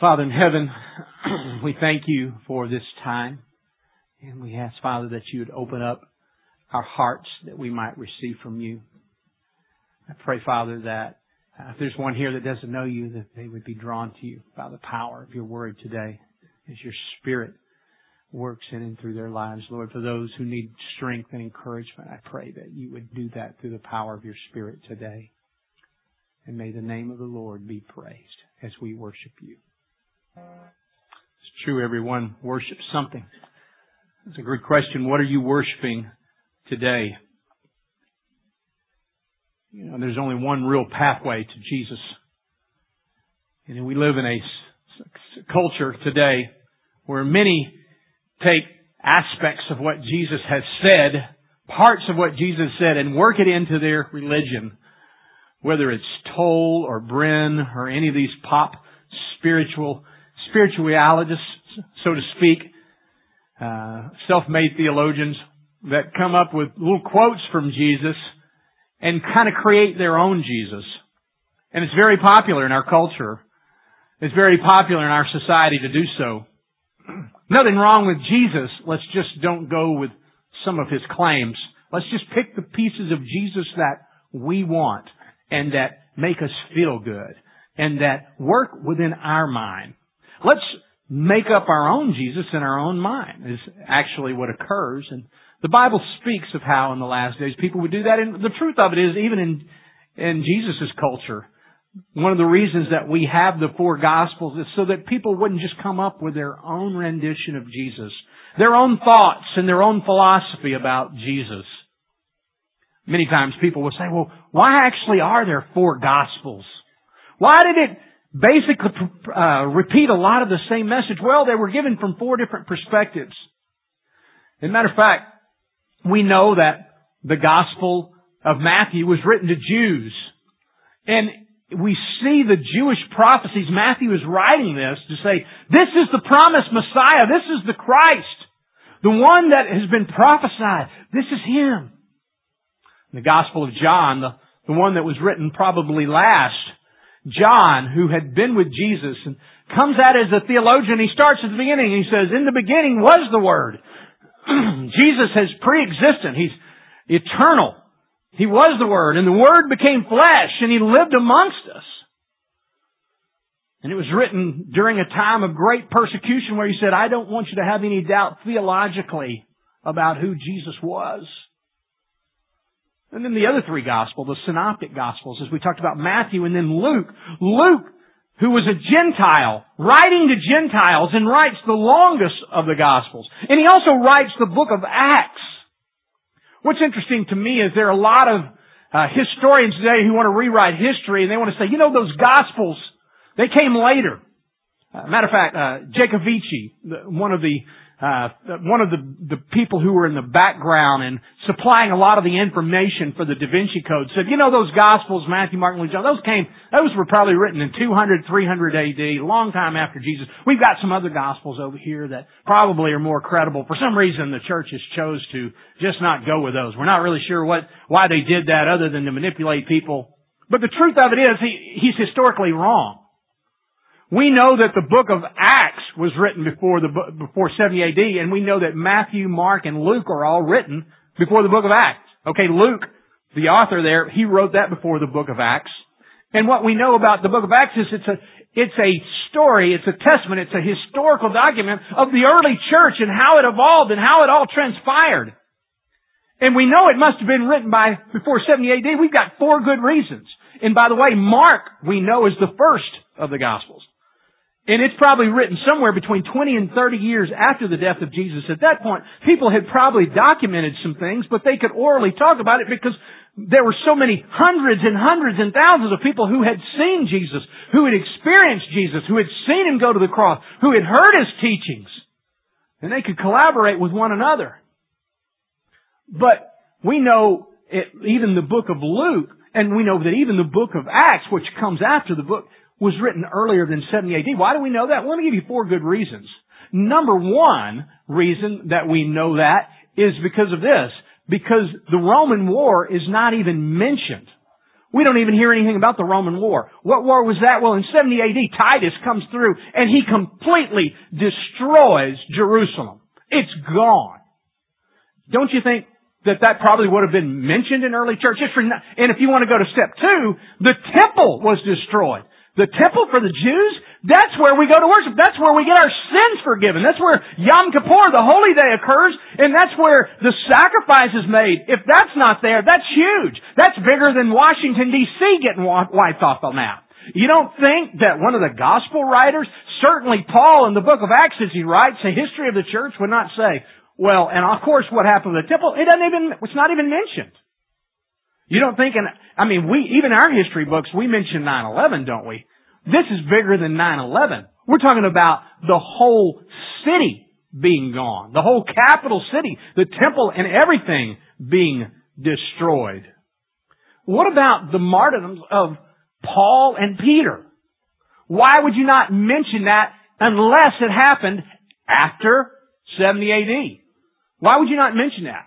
Father in heaven, we thank you for this time. And we ask, Father, that you would open up our hearts that we might receive from you. I pray, Father, that uh, if there's one here that doesn't know you, that they would be drawn to you by the power of your word today as your spirit works in and through their lives. Lord, for those who need strength and encouragement, I pray that you would do that through the power of your spirit today. And may the name of the Lord be praised as we worship you. It's true, everyone worships something. It's a good question. What are you worshiping today? You know, there's only one real pathway to Jesus. And we live in a culture today where many take aspects of what Jesus has said, parts of what Jesus said, and work it into their religion. Whether it's Tolle or Bren or any of these pop spiritual spiritualists, so to speak, uh, self-made theologians that come up with little quotes from Jesus and kind of create their own Jesus. And it's very popular in our culture. It's very popular in our society to do so. Nothing wrong with Jesus. Let's just don't go with some of his claims. Let's just pick the pieces of Jesus that we want and that make us feel good and that work within our mind. Let's make up our own Jesus in our own mind is actually what occurs. And the Bible speaks of how in the last days people would do that. And the truth of it is, even in, in Jesus' culture, one of the reasons that we have the four gospels is so that people wouldn't just come up with their own rendition of Jesus, their own thoughts and their own philosophy about Jesus. Many times people will say, well, why actually are there four gospels? Why did it basically uh, repeat a lot of the same message? Well, they were given from four different perspectives. As a matter of fact, we know that the Gospel of Matthew was written to Jews. And we see the Jewish prophecies. Matthew is writing this to say, this is the promised Messiah. This is the Christ. The one that has been prophesied. This is Him. The Gospel of John, the, the one that was written probably last, John, who had been with Jesus and comes out as a theologian, he starts at the beginning and he says, in the beginning was the Word. Jesus is pre-existent. He's eternal. He was the Word, and the Word became flesh, and He lived amongst us. And it was written during a time of great persecution where He said, I don't want you to have any doubt theologically about who Jesus was. And then the other three Gospels, the Synoptic Gospels, as we talked about Matthew and then Luke. Luke, who was a Gentile, writing to Gentiles and writes the longest of the Gospels. And he also writes the book of Acts. What's interesting to me is there are a lot of uh, historians today who want to rewrite history and they want to say, you know, those Gospels, they came later. Uh, matter of fact, uh, Jacovici, one of the uh, one of the, the people who were in the background and supplying a lot of the information for the Da Vinci Code said, you know, those Gospels, Matthew, Mark, and Luke, John, those came, those were probably written in 200, 300 AD, long time after Jesus. We've got some other Gospels over here that probably are more credible. For some reason, the churches chose to just not go with those. We're not really sure what, why they did that other than to manipulate people. But the truth of it is, he, he's historically wrong. We know that the book of Acts was written before the before 70 AD, and we know that Matthew, Mark, and Luke are all written before the book of Acts. Okay, Luke, the author there, he wrote that before the book of Acts. And what we know about the book of Acts is it's a it's a story, it's a testament, it's a historical document of the early church and how it evolved and how it all transpired. And we know it must have been written by before 70 AD. We've got four good reasons. And by the way, Mark, we know, is the first of the Gospels. And it's probably written somewhere between 20 and 30 years after the death of Jesus. At that point, people had probably documented some things, but they could orally talk about it because there were so many hundreds and hundreds and thousands of people who had seen Jesus, who had experienced Jesus, who had seen Him go to the cross, who had heard His teachings. And they could collaborate with one another. But we know it, even the book of Luke, and we know that even the book of Acts, which comes after the book, was written earlier than 70 AD. Why do we know that? Well, let me give you four good reasons. Number one reason that we know that is because of this. Because the Roman war is not even mentioned. We don't even hear anything about the Roman war. What war was that? Well, in 70 AD, Titus comes through and he completely destroys Jerusalem. It's gone. Don't you think that that probably would have been mentioned in early church history? And if you want to go to step two, the temple was destroyed. The temple for the Jews, that's where we go to worship. That's where we get our sins forgiven. That's where Yom Kippur, the holy day occurs, and that's where the sacrifice is made. If that's not there, that's huge. That's bigger than Washington DC getting wiped off the map. You don't think that one of the gospel writers, certainly Paul in the book of Acts as he writes a history of the church would not say, well, and of course what happened with the temple, it doesn't even, it's not even mentioned. You don't think, and I mean, we, even our history books, we mention 9-11, don't we? This is bigger than 9-11. We're talking about the whole city being gone. The whole capital city, the temple and everything being destroyed. What about the martyrdoms of Paul and Peter? Why would you not mention that unless it happened after 70 AD? Why would you not mention that?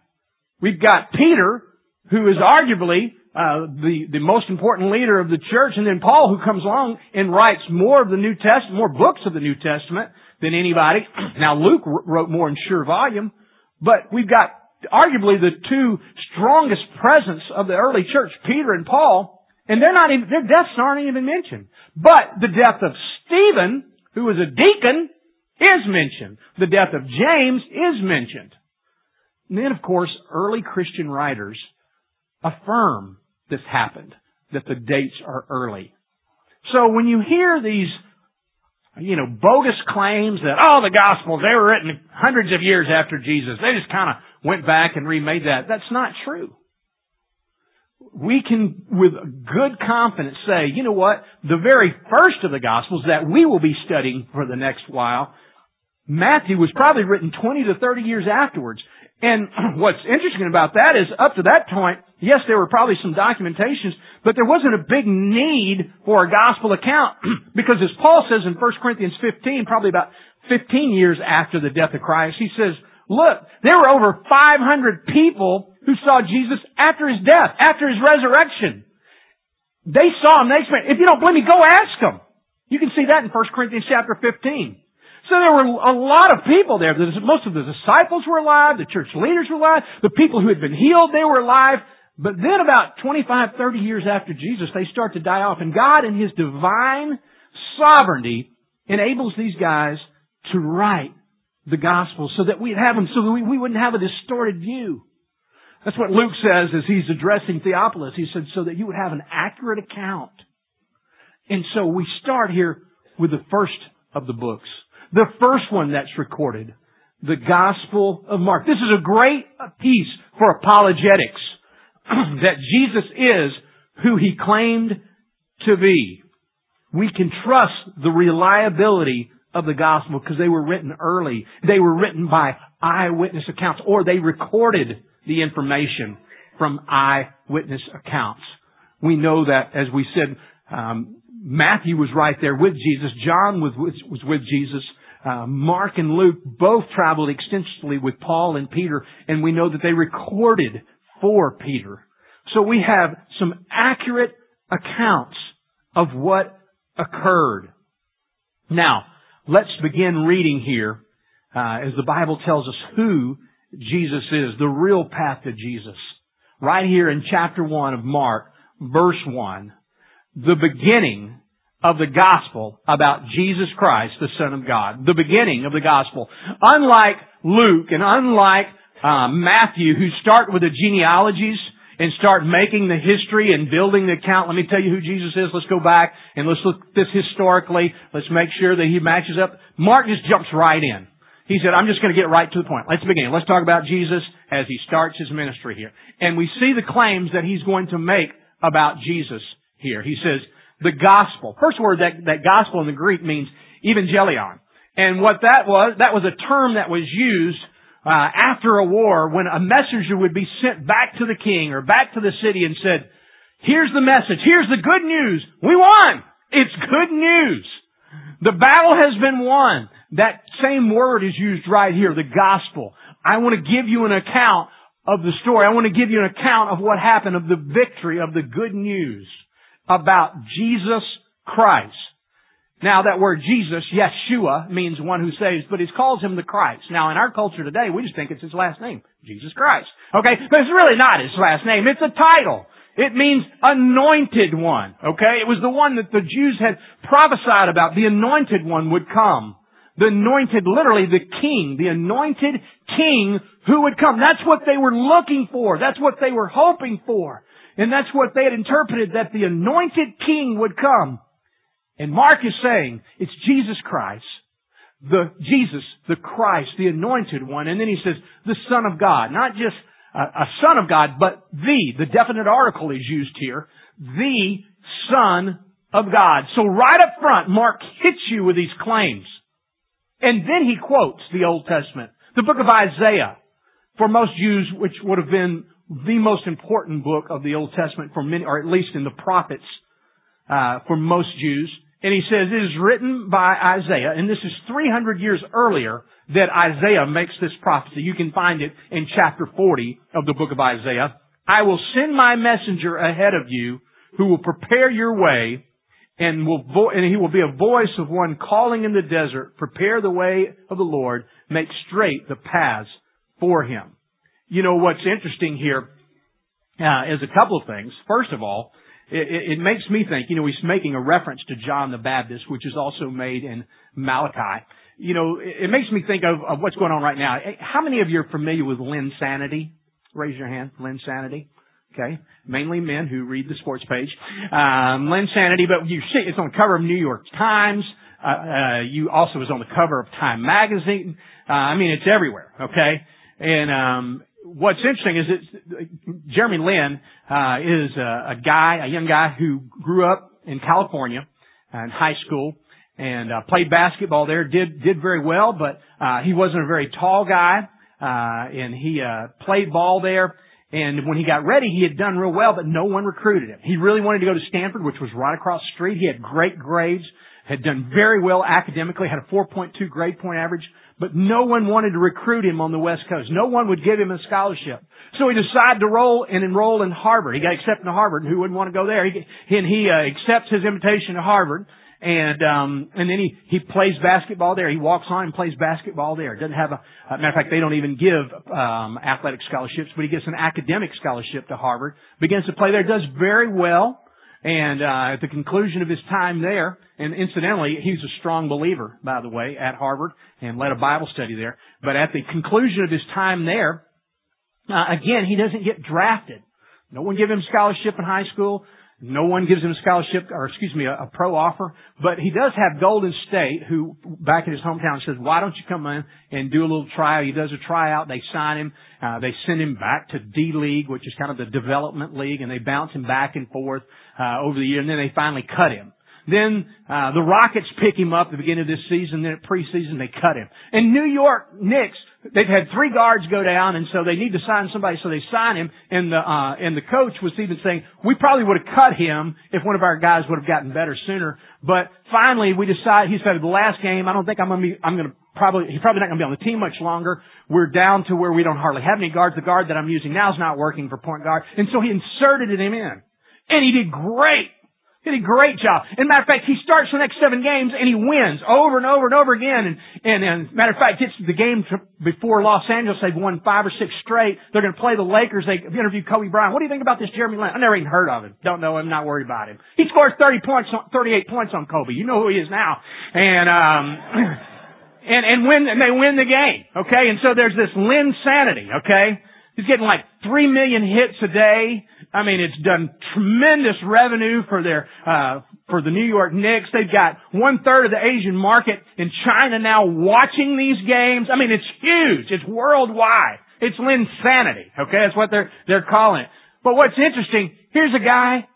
We've got Peter who is arguably uh, the the most important leader of the church, and then Paul, who comes along and writes more of the New Testament, more books of the New Testament than anybody. Now Luke wrote more in sure volume, but we've got arguably the two strongest presence of the early church, Peter and Paul, and they're not even their deaths aren't even mentioned. But the death of Stephen, who was a deacon, is mentioned. The death of James is mentioned. And then, of course, early Christian writers affirm this happened, that the dates are early. So when you hear these, you know, bogus claims that, oh, the Gospels, they were written hundreds of years after Jesus, they just kind of went back and remade that. That's not true. We can, with good confidence, say, you know what, the very first of the Gospels that we will be studying for the next while, Matthew was probably written 20 to 30 years afterwards. And what's interesting about that is up to that point, yes, there were probably some documentations, but there wasn't a big need for a gospel account because as Paul says in 1 Corinthians 15, probably about 15 years after the death of Christ, he says, look, there were over 500 people who saw Jesus after his death, after his resurrection. They saw him, they experienced, if you don't believe me, go ask them. You can see that in 1 Corinthians chapter 15. So there were a lot of people there. Most of the disciples were alive. The church leaders were alive. The people who had been healed, they were alive. But then about 25, 30 years after Jesus, they start to die off. And God in His divine sovereignty enables these guys to write the gospel so that we'd have them, so that we, we wouldn't have a distorted view. That's what Luke says as he's addressing Theophilus. He said, so that you would have an accurate account. And so we start here with the first of the books. The first one that's recorded, the Gospel of Mark. This is a great piece for apologetics that Jesus is who he claimed to be. We can trust the reliability of the gospel because they were written early. They were written by eyewitness accounts or they recorded the information from eyewitness accounts. We know that, as we said, um, Matthew was right there with Jesus. John was, was, was with Jesus. Uh, Mark and Luke both traveled extensively with Paul and Peter, and we know that they recorded for Peter. So we have some accurate accounts of what occurred. Now, let's begin reading here uh, as the Bible tells us who Jesus is, the real path to Jesus. Right here in chapter 1 of Mark, verse 1, the beginning of the gospel about Jesus Christ, the Son of God. The beginning of the gospel. Unlike Luke and unlike uh, Matthew, who start with the genealogies and start making the history and building the account. Let me tell you who Jesus is. Let's go back and let's look at this historically. Let's make sure that he matches up. Mark just jumps right in. He said, I'm just going to get right to the point. Let's begin. Let's talk about Jesus as he starts his ministry here. And we see the claims that he's going to make about Jesus here. He says, the gospel. First word, that, that gospel in the Greek means evangelion. And what that was, that was a term that was used uh, after a war when a messenger would be sent back to the king or back to the city and said, here's the message, here's the good news, we won! It's good news! The battle has been won. That same word is used right here, the gospel. I want to give you an account of the story. I want to give you an account of what happened, of the victory, of the good news about Jesus Christ. Now that word Jesus, Yeshua, means one who saves, but it calls him the Christ. Now in our culture today, we just think it's his last name. Jesus Christ. Okay? But it's really not his last name. It's a title. It means anointed one. Okay? It was the one that the Jews had prophesied about. The anointed one would come. The anointed, literally the king, the anointed king who would come. That's what they were looking for. That's what they were hoping for. And that's what they had interpreted, that the anointed king would come. And Mark is saying, it's Jesus Christ, the Jesus, the Christ, the anointed one. And then he says, the Son of God. Not just a, a Son of God, but the, the definite article is used here, the Son of God. So right up front, Mark hits you with these claims. And then he quotes the Old Testament, the book of Isaiah. For most Jews, which would have been the most important book of the Old Testament for many, or at least in the prophets, uh, for most Jews. And he says it is written by Isaiah, and this is 300 years earlier that Isaiah makes this prophecy. You can find it in chapter 40 of the book of Isaiah. I will send my messenger ahead of you who will prepare your way and will vo- and he will be a voice of one calling in the desert, prepare the way of the Lord, make straight the paths for him. You know what's interesting here uh, is a couple of things. First of all, it, it, makes me think, you know, he's making a reference to John the Baptist, which is also made in Malachi. You know, it, it makes me think of, of what's going on right now. How many of you are familiar with Linsanity? Raise your hand. Linsanity. Okay. Mainly men who read the sports page. Um, Linsanity, but you see, it's on the cover of New York Times. Uh, uh, you also was on the cover of Time magazine. Uh, I mean, it's everywhere. Okay. And, um, what's interesting is that Jeremy Lin uh, is a, a, guy, a young guy who grew up in California uh, in high school and uh, played basketball there. did did very well, but uh, he wasn't a very tall guy, uh, and he uh, played ball there. And when he got ready, he had done real well, but no one recruited him. He really wanted to go to Stanford, which was right across the street. He had great grades, had done very well academically, had a 4.2 grade point average, but no one wanted to recruit him on the West Coast. No one would give him a scholarship. So he decided to roll and enroll in Harvard. He got accepted to Harvard, and who wouldn't want to go there? He, and he uh, accepts his invitation to Harvard, and um, and then he he plays basketball there. He walks on and plays basketball there. Doesn't have a, a matter of fact, they don't even give um, athletic scholarships, but he gets an academic scholarship to Harvard. Begins to play there. Does very well. And uh, at the conclusion of his time there, and incidentally, he's a strong believer, by the way, at Harvard and led a Bible study there. But at the conclusion of his time there, uh, again, he doesn't get drafted. No one give him scholarship in high school. No one gives him a scholarship, or excuse me, a, a, pro offer. But he does have Golden State, who back in his hometown says, "Why don't you come in and do a little trial?" He does a tryout. They sign him. Uh, they send him back to D League, which is kind of the development league, and they bounce him back and forth uh, over the year. And then they finally cut him. Then uh, the Rockets pick him up at the beginning of this season. Then at preseason they cut him. And New York Knicks, they've had three guards go down, and so they need to sign somebody. So they sign him. And the uh, and the coach was even saying we probably would have cut him if one of our guys would have gotten better sooner. But finally we decided. He said the last game, I don't think I'm gonna be. I'm gonna probably he's probably not gonna be on the team much longer. We're down to where we don't hardly have any guards. The guard that I'm using now is not working for point guard, and so he inserted him in, and he did great. Did a great job. And matter of fact, he starts the next seven games and he wins over and over and over again. And, and, and matter of fact, gets the game before Los Angeles. They've won five or six straight. They're going to play the Lakers. They interviewed Kobe Bryant. What do you think about this Jeremy Lin? I never even heard of him. Don't know him. Not worried about him. He scores 30 points, 38 points on Kobe. You know who he is now. And, um, and, and win, and they win the game. Okay. And so there's this Linsanity. Okay. He's getting like three million hits a day. I mean, it's done tremendous revenue for their, uh, for the New York Knicks. They've got one third of the Asian market in China now watching these games. I mean, it's huge. It's worldwide. It's Linsanity. Okay. That's what they're, they're calling it. But what's interesting, here's a guy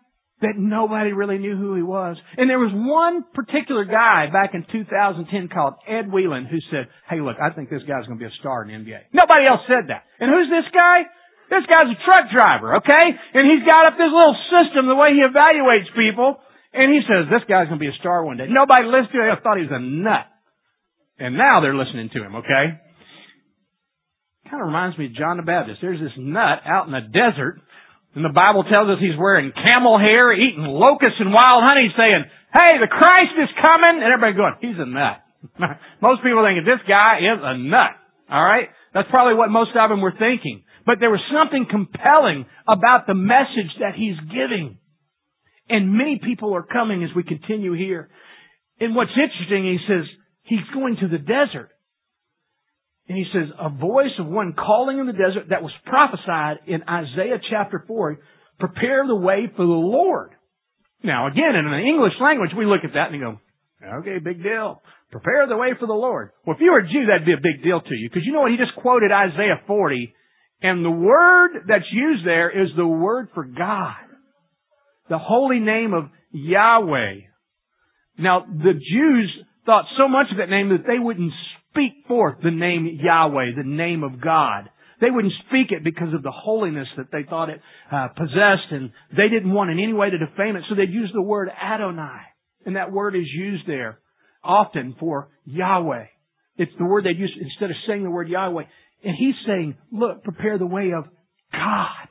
that nobody really knew who he was. And there was one particular guy back in 2010 called Ed Weiland who said, hey look, I think this guy's going to be a star in the NBA. Nobody else said that. And who's this guy? This guy's a truck driver, okay? And he's got up this little system, the way he evaluates people, and he says, this guy's gonna be a star one day. Nobody listened to him. Thought he was a nut. And now they're listening to him, okay? Kind of reminds me of John the Baptist. There's this nut out in the desert, and the Bible tells us he's wearing camel hair, eating locusts and wild honey, saying, hey, the Christ is coming, and everybody going, he's a nut. most people think this guy is a nut. Alright? That's probably what most of them were thinking. But there was something compelling about the message that he's giving. And many people are coming as we continue here. And what's interesting, he says, he's going to the desert. And he says, a voice of one calling in the desert that was prophesied in Isaiah chapter 4, prepare the way for the Lord. Now again, in the English language, we look at that and go, okay, big deal. Prepare the way for the Lord. Well, if you were a Jew, that'd be a big deal to you. Because you know what? He just quoted Isaiah 40, and the word that's used there is the word for God. The holy name of Yahweh. Now, the Jews thought so much of that name that they wouldn't speak forth the name Yahweh, the name of God. They wouldn't speak it because of the holiness that they thought it uh, possessed, and they didn't want in any way to defame it, so they'd use the word Adonai. And that word is used there often for Yahweh. It's the word they'd use instead of saying the word Yahweh. And he's saying, look, prepare the way of God,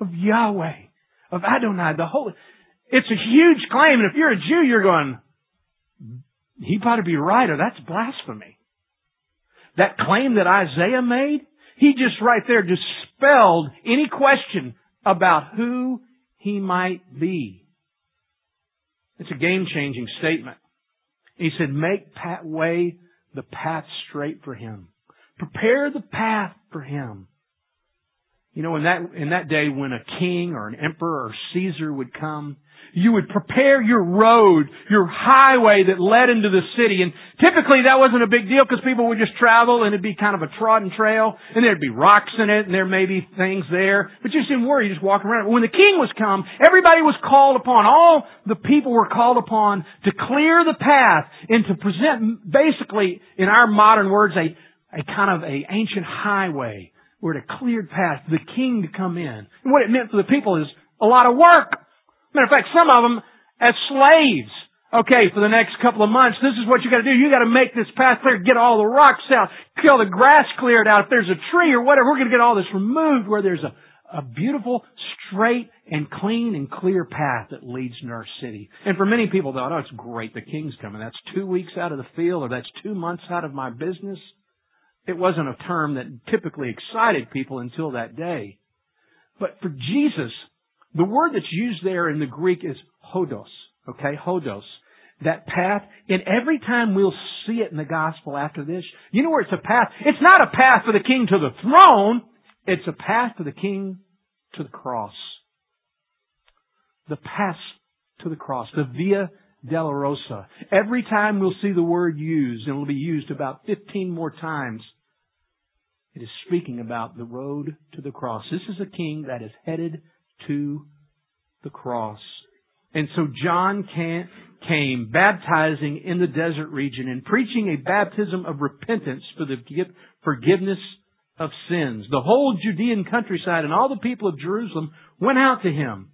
of Yahweh, of Adonai, the Holy. It's a huge claim, and if you're a Jew, you're going, he to be right, or that's blasphemy. That claim that Isaiah made, he just right there dispelled any question about who he might be. It's a game changing statement. He said, make way the path straight for him. Prepare the path for him. You know, in that, in that day when a king or an emperor or Caesar would come, you would prepare your road, your highway that led into the city. And typically that wasn't a big deal because people would just travel and it'd be kind of a trodden trail and there'd be rocks in it and there may be things there. But you just didn't worry, you just walk around. But When the king was come, everybody was called upon, all the people were called upon to clear the path and to present basically, in our modern words, a, a kind of a ancient highway where a cleared path for the king to come in. And what it meant for the people is a lot of work. Matter of fact, some of them as slaves. Okay, for the next couple of months, this is what you gotta do. You gotta make this path clear, get all the rocks out, kill the grass cleared out. If there's a tree or whatever, we're gonna get all this removed where there's a, a beautiful, straight, and clean and clear path that leads to our city. And for many people thought, oh, it's great, the king's coming. That's two weeks out of the field or that's two months out of my business. It wasn't a term that typically excited people until that day. But for Jesus, the word that's used there in the Greek is hodos. Okay, hodos. That path, and every time we'll see it in the gospel after this, you know where it's a path? It's not a path for the king to the throne, it's a path for the king to the cross. The path to the cross, the Via Dolorosa. Every time we'll see the word used, and it'll be used about 15 more times, it is speaking about the road to the cross. This is a king that is headed to the cross. And so John came baptizing in the desert region and preaching a baptism of repentance for the forgiveness of sins. The whole Judean countryside and all the people of Jerusalem went out to him,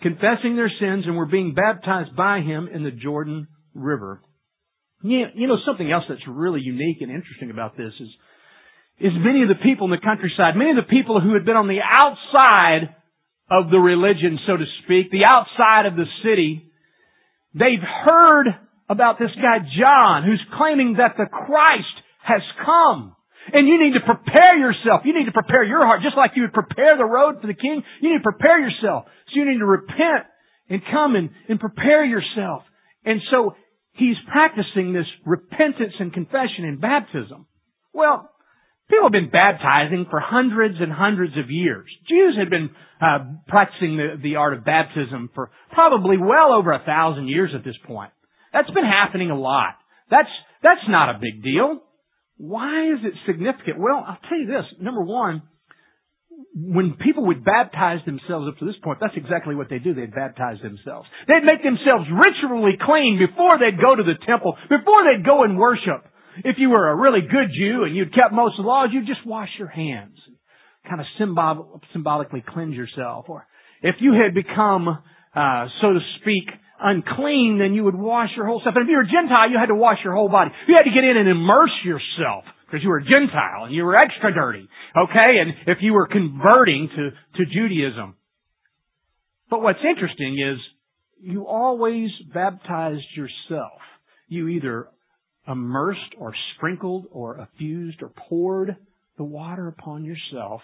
confessing their sins and were being baptized by him in the Jordan River. You know, something else that's really unique and interesting about this is, is many of the people in the countryside, many of the people who had been on the outside of the religion, so to speak, the outside of the city, they've heard about this guy John who's claiming that the Christ has come. And you need to prepare yourself. You need to prepare your heart. Just like you would prepare the road for the king, you need to prepare yourself. So you need to repent and come and, and prepare yourself. And so he's practicing this repentance and confession and baptism. Well, People have been baptizing for hundreds and hundreds of years. Jews had been uh, practicing the, the art of baptism for probably well over a thousand years at this point. That's been happening a lot. That's that's not a big deal. Why is it significant? Well, I'll tell you this. Number one, when people would baptize themselves up to this point, that's exactly what they do. They'd baptize themselves. They'd make themselves ritually clean before they'd go to the temple, before they'd go and worship. If you were a really good Jew and you'd kept most of the laws, you'd just wash your hands. and Kind of symbol- symbolically cleanse yourself. Or if you had become, uh, so to speak, unclean, then you would wash your whole self. And if you were a Gentile, you had to wash your whole body. You had to get in and immerse yourself because you were a Gentile and you were extra dirty. Okay? And if you were converting to, to Judaism. But what's interesting is you always baptized yourself. You either immersed or sprinkled or effused or poured the water upon yourself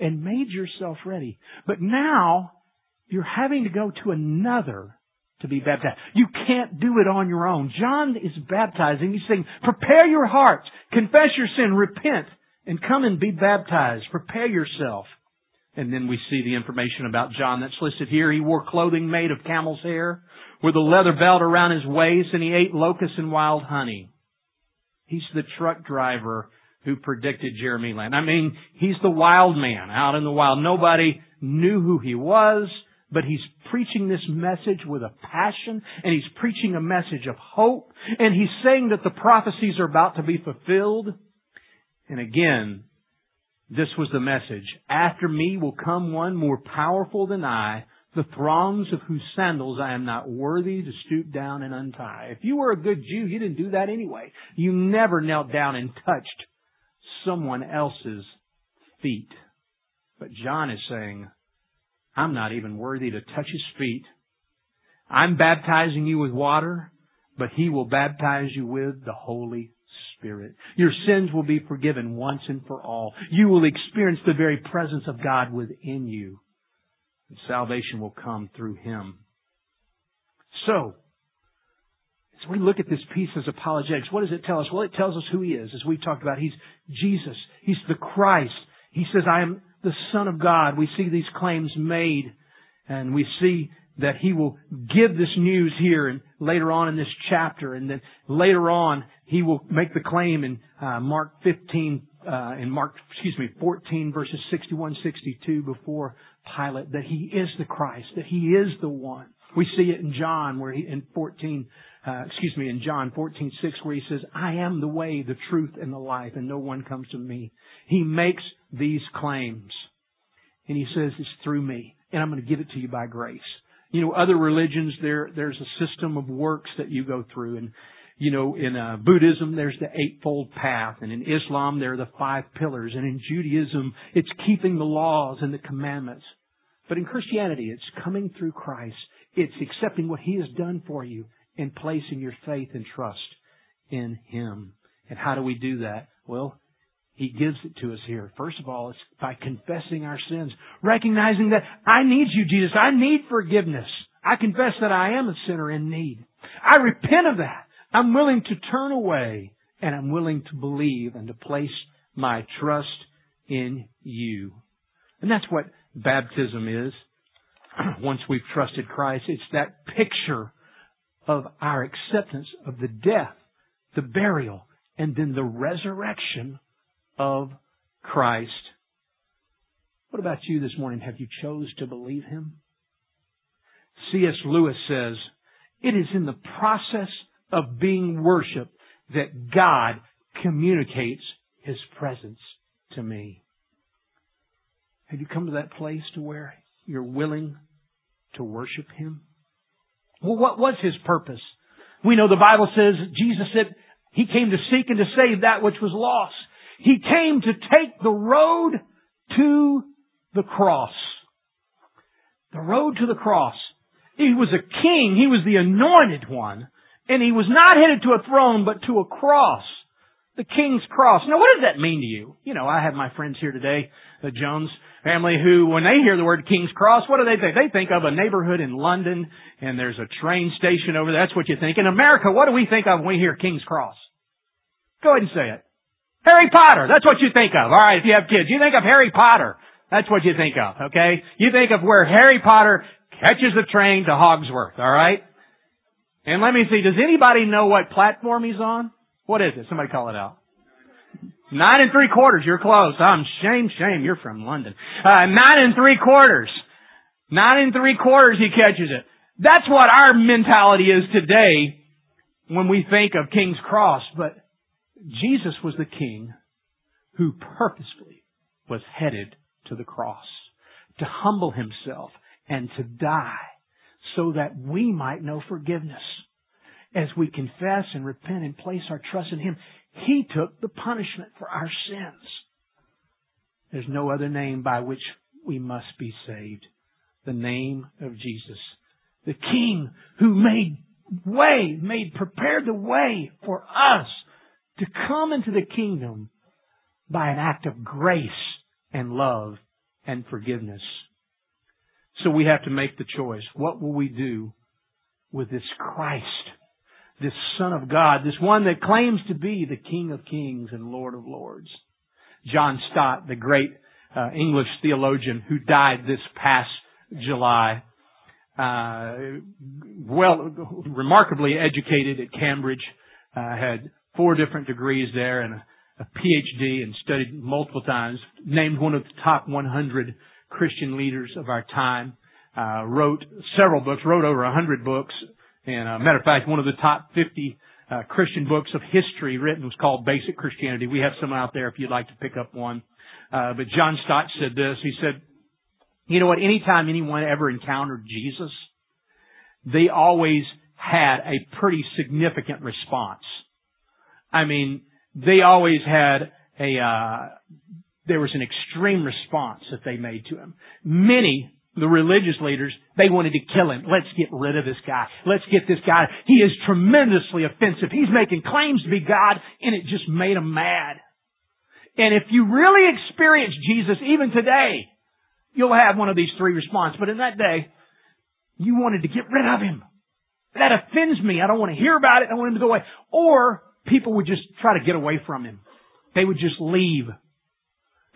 and made yourself ready. But now you're having to go to another to be baptized. You can't do it on your own. John is baptizing. He's saying, prepare your hearts, confess your sin, repent, and come and be baptized. Prepare yourself. And then we see the information about John that's listed here. He wore clothing made of camel's hair with a leather belt around his waist and he ate locusts and wild honey. He's the truck driver who predicted Jeremy Lin. I mean, he's the wild man out in the wild. Nobody knew who he was, but he's preaching this message with a passion and he's preaching a message of hope and he's saying that the prophecies are about to be fulfilled. And again, this was the message. After me will come one more powerful than I, the throngs of whose sandals I am not worthy to stoop down and untie. If you were a good Jew, you didn't do that anyway. You never knelt down and touched someone else's feet. But John is saying, I'm not even worthy to touch his feet. I'm baptizing you with water, but he will baptize you with the Holy Spirit. Your sins will be forgiven once and for all. You will experience the very presence of God within you. Salvation will come through him. So, as we look at this piece as apologetics, what does it tell us? Well, it tells us who he is. As we talked about, he's Jesus. He's the Christ. He says, I am the Son of God. We see these claims made and we see that he will give this news here and later on in this chapter and then later on he will make the claim in uh, Mark 15 uh, in Mark excuse me 14 verses 61 62 before Pilate that he is the Christ that he is the one. We see it in John where he in 14 uh, excuse me in John 14 6 where he says I am the way the truth and the life and no one comes to me. He makes these claims. And he says it's through me and I'm going to give it to you by grace. You know, other religions, there, there's a system of works that you go through. And, you know, in uh, Buddhism, there's the Eightfold Path. And in Islam, there are the five pillars. And in Judaism, it's keeping the laws and the commandments. But in Christianity, it's coming through Christ. It's accepting what He has done for you and placing your faith and trust in Him. And how do we do that? Well, he gives it to us here. First of all, it's by confessing our sins, recognizing that I need you, Jesus. I need forgiveness. I confess that I am a sinner in need. I repent of that. I'm willing to turn away and I'm willing to believe and to place my trust in you. And that's what baptism is. Once we've trusted Christ, it's that picture of our acceptance of the death, the burial, and then the resurrection of Christ. What about you this morning? Have you chose to believe Him? C.S. Lewis says, it is in the process of being worshiped that God communicates His presence to me. Have you come to that place to where you're willing to worship Him? Well, what was His purpose? We know the Bible says Jesus said He came to seek and to save that which was lost. He came to take the road to the cross. The road to the cross. He was a king. He was the anointed one. And he was not headed to a throne, but to a cross. The king's cross. Now what does that mean to you? You know, I have my friends here today, the Jones family, who, when they hear the word King's Cross, what do they think? They think of a neighborhood in London, and there's a train station over there. That's what you think. In America, what do we think of when we hear King's Cross? Go ahead and say it. Harry Potter. That's what you think of. All right, if you have kids, you think of Harry Potter. That's what you think of, okay? You think of where Harry Potter catches the train to Hogsworth, all right? And let me see, does anybody know what platform he's on? What is it? Somebody call it out. Nine and three quarters. You're close. I'm shame, shame. You're from London. Uh, nine and three quarters. Nine and three quarters. He catches it. That's what our mentality is today when we think of King's Cross. But Jesus was the king who purposefully was headed to the cross to humble himself and to die so that we might know forgiveness. as we confess and repent and place our trust in Him, He took the punishment for our sins. There's no other name by which we must be saved. The name of Jesus. The King who made way, made, prepared the way for us to come into the kingdom by an act of grace and love and forgiveness. So we have to make the choice. What will we do with this Christ, this Son of God, this one that claims to be the King of Kings and Lord of Lords? John Stott, the great uh, English theologian who died this past July, uh, well, remarkably educated at Cambridge, uh, had four different degrees there and a, a PhD and studied multiple times, named one of the top 100 Christian leaders of our time, uh, wrote several books, wrote over a 100 books, and uh, matter of fact, one of the top 50 uh, Christian books of history written was called Basic Christianity. We have some out there if you'd like to pick up one. Uh, but John Stott said this. He said, you know what? Anytime anyone ever encountered Jesus, they always had a pretty significant response. I mean, they always had a, uh, there was an extreme response that they made to him. Many, the religious leaders, they wanted to kill him. Let's get rid of this guy. Let's get this guy. He is tremendously offensive. He's making claims to be God, and it just made them mad. And if you really experience Jesus even today, you'll have one of these three responses. But in that day, you wanted to get rid of him. That offends me. I don't want to hear about it. I want him to go away. Or people would just try to get away from him. They would just leave.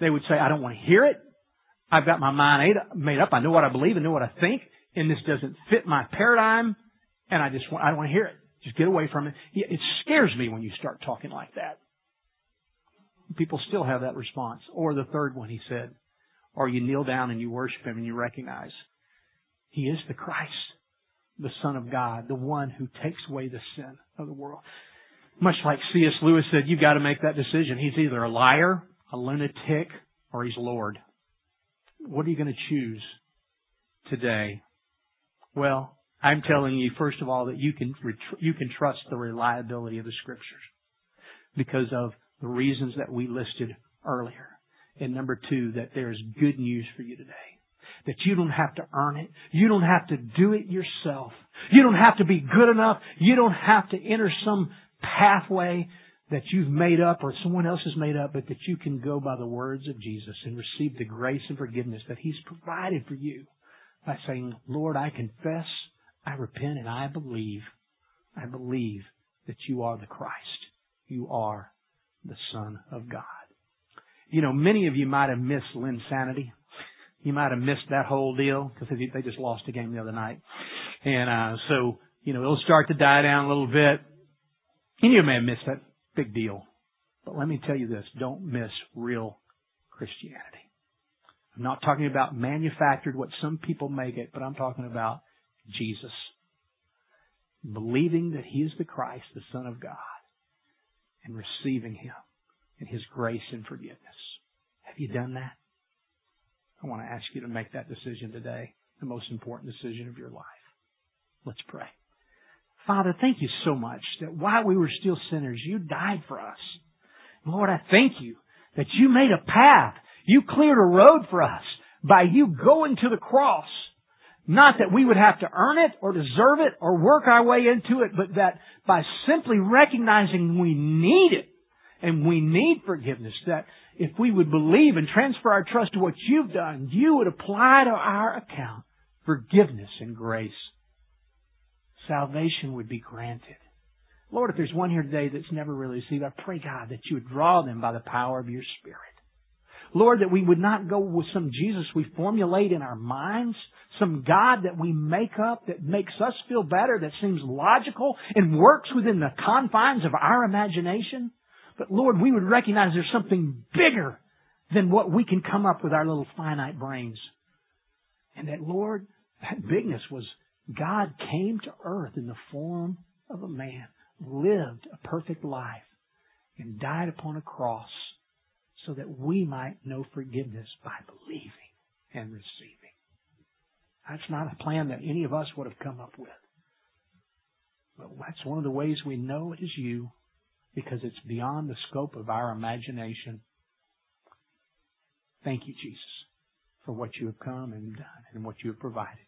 They would say, I don't want to hear it. I've got my mind made up. I know what I believe and know what I think. And this doesn't fit my paradigm. And I just want, I don't want to hear it. Just get away from it. It scares me when you start talking like that. People still have that response. Or the third one, he said, or you kneel down and you worship him and you recognize he is the Christ, the Son of God, the one who takes away the sin of the world. Much like C.S. Lewis said, you've got to make that decision. He's either a liar, a lunatic, or he's Lord. What are you going to choose today? Well, I'm telling you, first of all, that you can, you can trust the reliability of the scriptures because of the reasons that we listed earlier. And number two, that there's good news for you today. That you don't have to earn it. You don't have to do it yourself. You don't have to be good enough. You don't have to enter some pathway that you've made up or someone else has made up, but that you can go by the words of Jesus and receive the grace and forgiveness that He's provided for you by saying, Lord, I confess, I repent, and I believe, I believe that you are the Christ. You are the Son of God. You know, many of you might have missed Linsanity. You might have missed that whole deal because they just lost a game the other night. And, uh, so, you know, it'll start to die down a little bit. And you may have missed that big deal. But let me tell you this, don't miss real Christianity. I'm not talking about manufactured what some people make it, but I'm talking about Jesus. Believing that He is the Christ, the Son of God, and receiving Him and His grace and forgiveness. Have you done that? I want to ask you to make that decision today, the most important decision of your life. Let's pray. Father, thank you so much that while we were still sinners, you died for us. Lord, I thank you that you made a path. You cleared a road for us by you going to the cross. Not that we would have to earn it or deserve it or work our way into it, but that by simply recognizing we need it and we need forgiveness, that if we would believe and transfer our trust to what you've done, you would apply to our account forgiveness and grace. Salvation would be granted. Lord, if there's one here today that's never really received, I pray, God, that you would draw them by the power of your Spirit. Lord, that we would not go with some Jesus we formulate in our minds, some God that we make up that makes us feel better, that seems logical and works within the confines of our imagination. But Lord, we would recognize there's something bigger than what we can come up with our little finite brains. And that Lord, that bigness was God came to earth in the form of a man, lived a perfect life, and died upon a cross so that we might know forgiveness by believing and receiving. That's not a plan that any of us would have come up with. But that's one of the ways we know it is you because it's beyond the scope of our imagination. Thank you, Jesus, for what you have come and done and what you have provided.